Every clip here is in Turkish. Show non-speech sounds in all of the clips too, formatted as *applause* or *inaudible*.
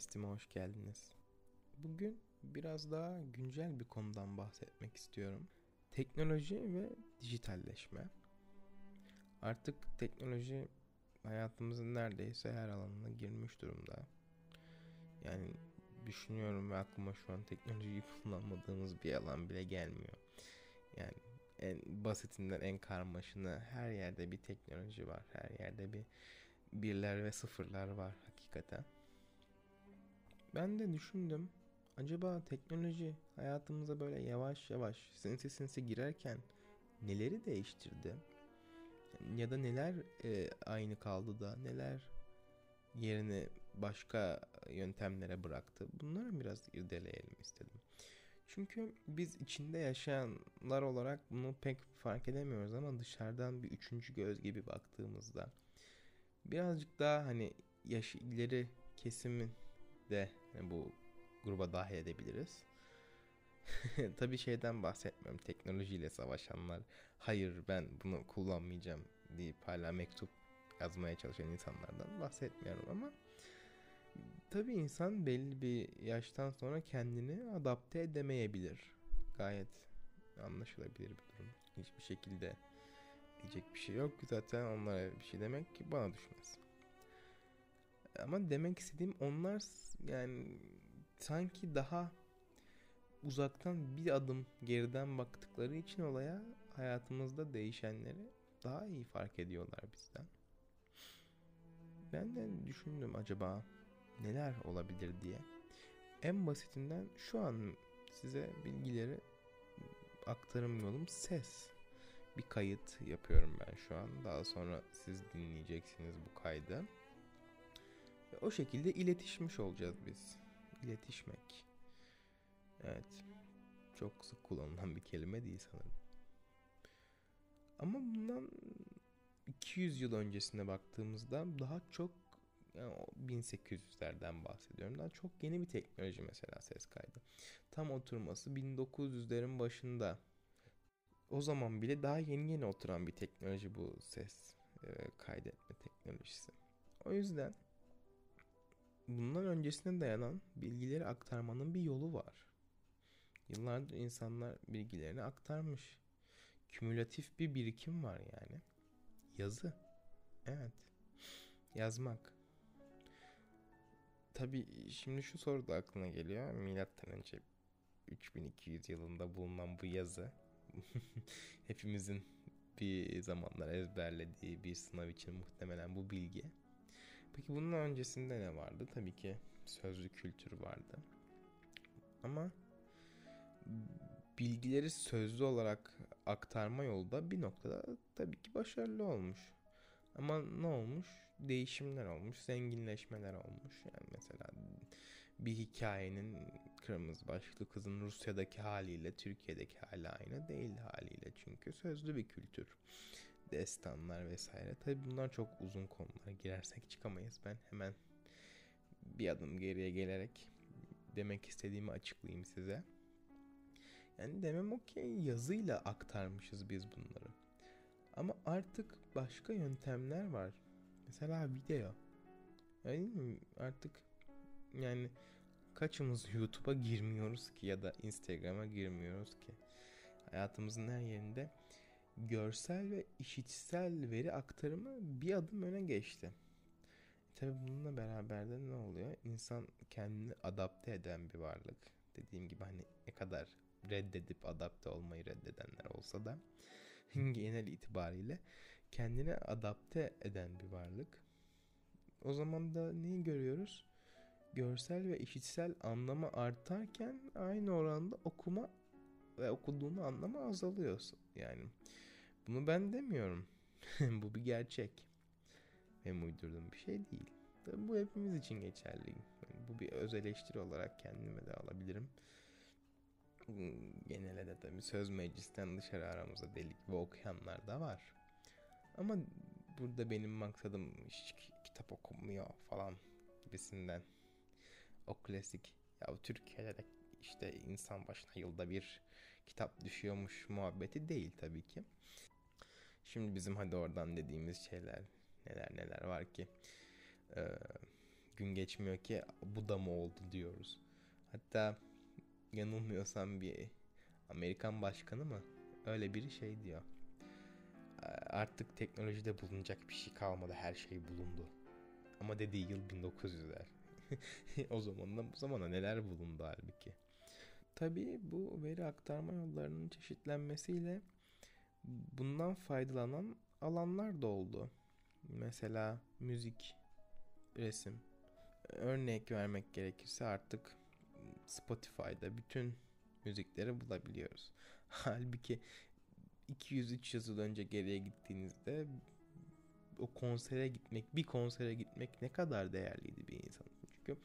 Podcast'ime hoş geldiniz. Bugün biraz daha güncel bir konudan bahsetmek istiyorum. Teknoloji ve dijitalleşme. Artık teknoloji hayatımızın neredeyse her alanına girmiş durumda. Yani düşünüyorum ve aklıma şu an teknolojiyi *laughs* kullanmadığımız bir alan bile gelmiyor. Yani en basitinden en karmaşını her yerde bir teknoloji var. Her yerde bir birler ve sıfırlar var hakikaten. Ben de düşündüm. Acaba teknoloji hayatımıza böyle yavaş yavaş sinsi sinsi girerken neleri değiştirdi? Ya da neler e, aynı kaldı da neler yerini başka yöntemlere bıraktı? Bunları biraz irdeleyelim istedim. Çünkü biz içinde yaşayanlar olarak bunu pek fark edemiyoruz ama dışarıdan bir üçüncü göz gibi baktığımızda birazcık daha hani yaş ileri kesimin de yani bu gruba dahil edebiliriz. *laughs* Tabi şeyden bahsetmiyorum teknolojiyle savaşanlar hayır ben bunu kullanmayacağım deyip hala mektup yazmaya çalışan insanlardan bahsetmiyorum ama tabi insan belli bir yaştan sonra kendini adapte edemeyebilir. Gayet anlaşılabilir bir durum. Hiçbir şekilde diyecek bir şey yok. Zaten onlara bir şey demek ki bana düşmez. Ama demek istediğim onlar yani sanki daha uzaktan bir adım geriden baktıkları için olaya hayatımızda değişenleri daha iyi fark ediyorlar bizden. Ben de düşündüm acaba neler olabilir diye. En basitinden şu an size bilgileri aktarım yolum ses. Bir kayıt yapıyorum ben şu an. Daha sonra siz dinleyeceksiniz bu kaydı. Ve o şekilde iletişmiş olacağız biz. İletişmek. Evet. Çok sık kullanılan bir kelime değil sanırım. Ama bundan 200 yıl öncesine baktığımızda daha çok yani 1800'lerden bahsediyorum. Daha çok yeni bir teknoloji mesela ses kaydı. Tam oturması 1900'lerin başında. O zaman bile daha yeni yeni oturan bir teknoloji bu ses e, kaydetme teknolojisi. O yüzden bundan öncesine dayanan bilgileri aktarmanın bir yolu var. Yıllardır insanlar bilgilerini aktarmış. Kümülatif bir birikim var yani. Yazı. Evet. Yazmak. Tabi şimdi şu soru da aklına geliyor. Milattan önce 3200 yılında bulunan bu yazı *laughs* hepimizin bir zamanlar ezberlediği bir sınav için muhtemelen bu bilgi Peki bunun öncesinde ne vardı? Tabii ki sözlü kültür vardı. Ama bilgileri sözlü olarak aktarma yolu da bir noktada tabii ki başarılı olmuş. Ama ne olmuş? Değişimler olmuş, zenginleşmeler olmuş. Yani mesela bir hikayenin kırmızı başlıklı kızın Rusya'daki haliyle Türkiye'deki hali aynı değil haliyle. Çünkü sözlü bir kültür destanlar vesaire. Tabi bunlar çok uzun konular. Girersek çıkamayız. Ben hemen bir adım geriye gelerek demek istediğimi açıklayayım size. Yani demem o ki yazıyla aktarmışız biz bunları. Ama artık başka yöntemler var. Mesela video. Yani artık yani kaçımız YouTube'a girmiyoruz ki ya da Instagram'a girmiyoruz ki. Hayatımızın her yerinde görsel ve işitsel veri aktarımı bir adım öne geçti. Tabi bununla beraber de ne oluyor? İnsan kendini adapte eden bir varlık. Dediğim gibi hani ne kadar reddedip adapte olmayı reddedenler olsa da *laughs* genel itibariyle kendine adapte eden bir varlık. O zaman da neyi görüyoruz? Görsel ve işitsel anlamı artarken aynı oranda okuma ve okuduğunu anlama azalıyor. Yani bunu ben demiyorum. *laughs* bu bir gerçek. Benim uydurduğum bir şey değil. Tabii bu hepimiz için geçerli. Yani bu bir öz eleştiri olarak kendime de alabilirim. Genelde de tabii söz meclisten dışarı aramızda delik ve okuyanlar da var. Ama burada benim maksadım hiç kitap okumuyor falan gibisinden. O klasik ya Türkiye'de de işte insan başına yılda bir kitap düşüyormuş muhabbeti değil tabii ki. Şimdi bizim hadi oradan dediğimiz şeyler neler neler var ki. Ee, gün geçmiyor ki bu da mı oldu diyoruz. Hatta yanılmıyorsam bir Amerikan başkanı mı öyle bir şey diyor. Artık teknolojide bulunacak bir şey kalmadı. Her şey bulundu. Ama dediği yıl 1900'ler. *laughs* o zamandan bu zamana neler bulundu halbuki. Tabii bu veri aktarma yollarının çeşitlenmesiyle bundan faydalanan alanlar da oldu. Mesela müzik, resim. Örnek vermek gerekirse artık Spotify'da bütün müzikleri bulabiliyoruz. *laughs* Halbuki 200-300 yıl önce geriye gittiğinizde o konsere gitmek, bir konsere gitmek ne kadar değerliydi bir insan. Çünkü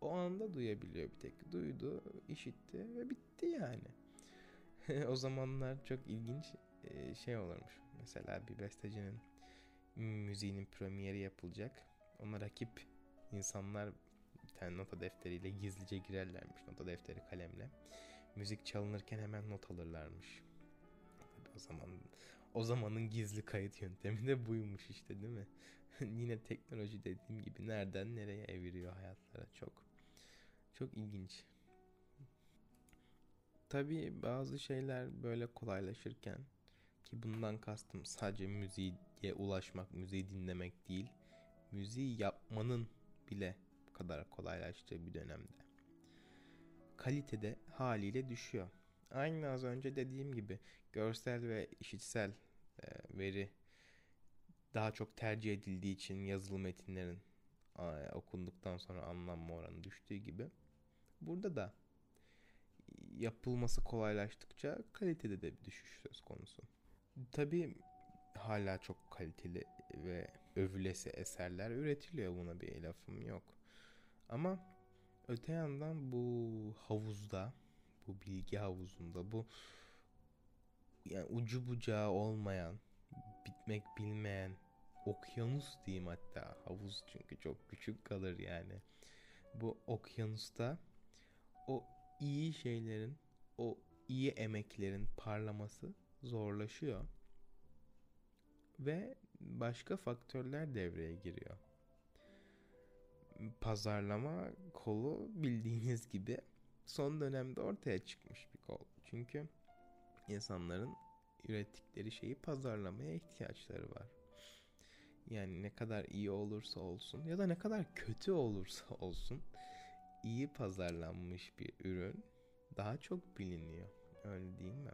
o anda duyabiliyor bir tek. Duydu, işitti ve bitti yani. *laughs* o zamanlar çok ilginç e, şey olurmuş. Mesela bir bestecinin müziğinin premieri yapılacak. Ona rakip insanlar bir tane nota defteriyle gizlice girerlermiş. Nota defteri kalemle. Müzik çalınırken hemen not alırlarmış. o zaman o zamanın gizli kayıt yöntemi de buymuş işte değil mi? *laughs* Yine teknoloji dediğim gibi nereden nereye eviriyor hayatlara çok. Çok ilginç. Tabii bazı şeyler böyle kolaylaşırken ki bundan kastım sadece müziğe ulaşmak, müziği dinlemek değil, müziği yapmanın bile bu kadar kolaylaştığı bir dönemde. Kalitede haliyle düşüyor. Aynı az önce dediğim gibi görsel ve işitsel e, veri daha çok tercih edildiği için yazılı metinlerin okunduktan sonra anlam oranı düştüğü gibi burada da yapılması kolaylaştıkça kalitede de bir düşüş söz konusu. Tabii hala çok kaliteli ve övülesi eserler üretiliyor buna bir lafım yok. Ama öte yandan bu havuzda, bu bilgi havuzunda, bu yani ucu bucağı olmayan, bitmek bilmeyen okyanus diyeyim hatta havuz çünkü çok küçük kalır yani. Bu okyanusta o iyi şeylerin, o iyi emeklerin parlaması zorlaşıyor. Ve başka faktörler devreye giriyor. Pazarlama kolu bildiğiniz gibi son dönemde ortaya çıkmış bir kol. Çünkü insanların ürettikleri şeyi pazarlamaya ihtiyaçları var. Yani ne kadar iyi olursa olsun ya da ne kadar kötü olursa olsun iyi pazarlanmış bir ürün daha çok biliniyor. Öyle değil mi?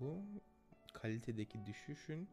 Bu kalitedeki düşüşün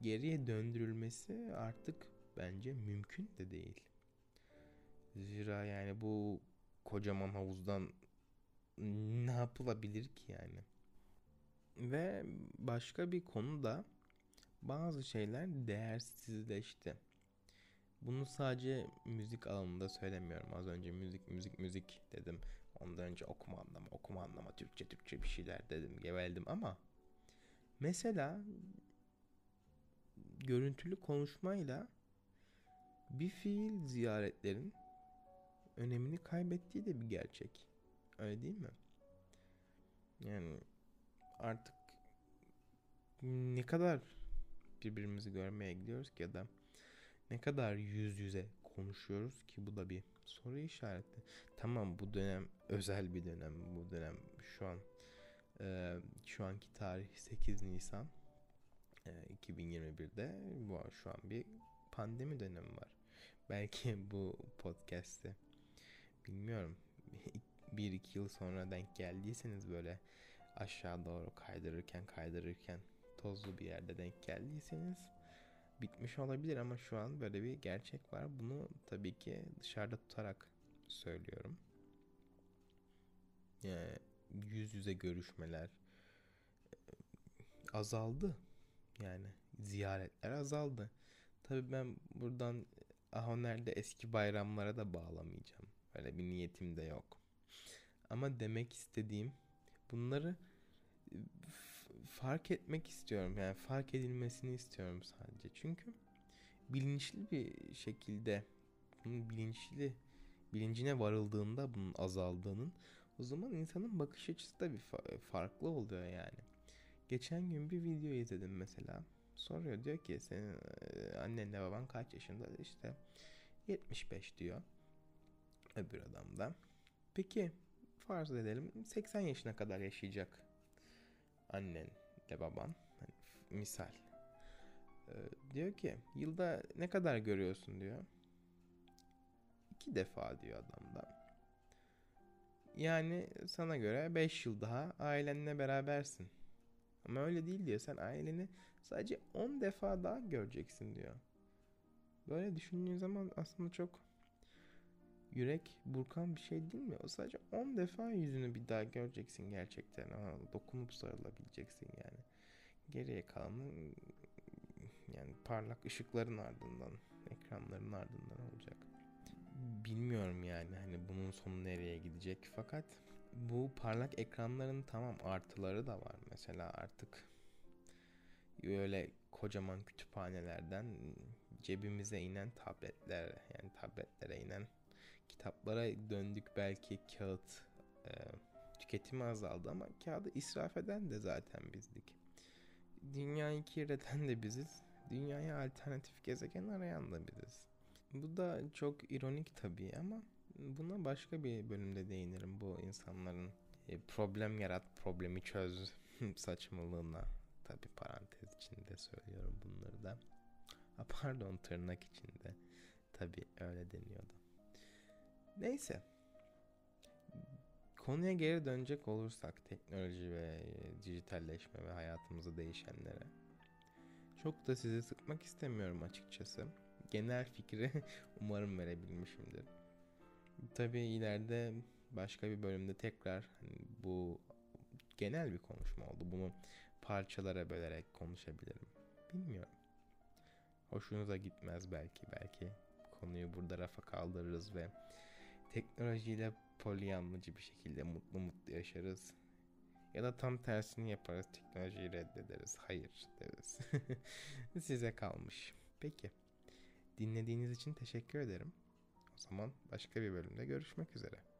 geriye döndürülmesi artık bence mümkün de değil. Zira yani bu kocaman havuzdan ne yapılabilir ki yani? Ve başka bir konu da bazı şeyler değersizleşti. Bunu sadece müzik alanında söylemiyorum. Az önce müzik müzik müzik dedim. Ondan önce okuma anlama okuma anlama Türkçe Türkçe bir şeyler dedim geveldim ama mesela görüntülü konuşmayla bir fiil ziyaretlerin önemini kaybettiği de bir gerçek. Öyle değil mi? Yani artık ne kadar birbirimizi görmeye gidiyoruz ki ya da ne kadar yüz yüze konuşuyoruz ki bu da bir soru işareti. Tamam bu dönem özel bir dönem. Bu dönem şu an e, şu anki tarih 8 Nisan e, 2021'de bu şu an bir pandemi dönemi var. Belki *laughs* bu podcast'te bilmiyorum *laughs* bir iki yıl sonra denk geldiyseniz böyle aşağı doğru kaydırırken kaydırırken tozlu bir yerde denk geldiyseniz bitmiş olabilir ama şu an böyle bir gerçek var. Bunu tabii ki dışarıda tutarak söylüyorum. Yani yüz yüze görüşmeler e, azaldı. Yani ziyaretler azaldı. Tabii ben buradan Ahoner'de eski bayramlara da bağlamayacağım. Öyle bir niyetim de yok. Ama demek istediğim bunları fark etmek istiyorum. Yani fark edilmesini istiyorum sadece. Çünkü bilinçli bir şekilde bunun bilinçli bilincine varıldığında bunun azaldığının o zaman insanın bakış açısı da bir farklı oluyor yani. Geçen gün bir video izledim mesela. Soruyor diyor ki senin annenle baban kaç yaşında? İşte 75 diyor. Öbür adam da. Peki farz edelim 80 yaşına kadar yaşayacak annen de baban. Hani misal. Ee, diyor ki yılda ne kadar görüyorsun diyor. İki defa diyor adam da. Yani sana göre 5 yıl daha ailenle berabersin. Ama öyle değil diyor. Sen aileni sadece 10 defa daha göreceksin diyor. Böyle düşündüğün zaman aslında çok yürek burkan bir şey değil mi? O sadece 10 defa yüzünü bir daha göreceksin gerçekten. Aa, dokunup sarılabileceksin yani. Geriye kalanı yani parlak ışıkların ardından, ekranların ardından olacak. Bilmiyorum yani hani bunun sonu nereye gidecek fakat bu parlak ekranların tamam artıları da var. Mesela artık öyle kocaman kütüphanelerden cebimize inen tabletler yani tabletlere inen kitaplara döndük belki kağıt e, tüketimi azaldı ama kağıdı israf eden de zaten bizdik. Dünyayı kirleten de biziz. Dünyaya alternatif gezegen arayan da biziz. Bu da çok ironik tabii ama buna başka bir bölümde değinirim bu insanların e, problem yarat problemi çöz *laughs* saçmalığına tabi parantez içinde söylüyorum bunları da. A, pardon tırnak içinde tabi öyle deniyordu. Neyse konuya geri dönecek olursak teknoloji ve dijitalleşme ve hayatımızı değişenlere çok da sizi sıkmak istemiyorum açıkçası. Genel fikri *laughs* umarım verebilmişimdir. Tabii ileride başka bir bölümde tekrar hani bu genel bir konuşma oldu. Bunu parçalara bölerek konuşabilirim. Bilmiyorum. Hoşunuza gitmez belki. Belki konuyu burada rafa kaldırırız ve teknolojiyle polyanlıcı bir şekilde mutlu mutlu yaşarız. Ya da tam tersini yaparız. Teknolojiyi reddederiz. Hayır deriz. *laughs* Size kalmış. Peki. Dinlediğiniz için teşekkür ederim. O zaman başka bir bölümde görüşmek üzere.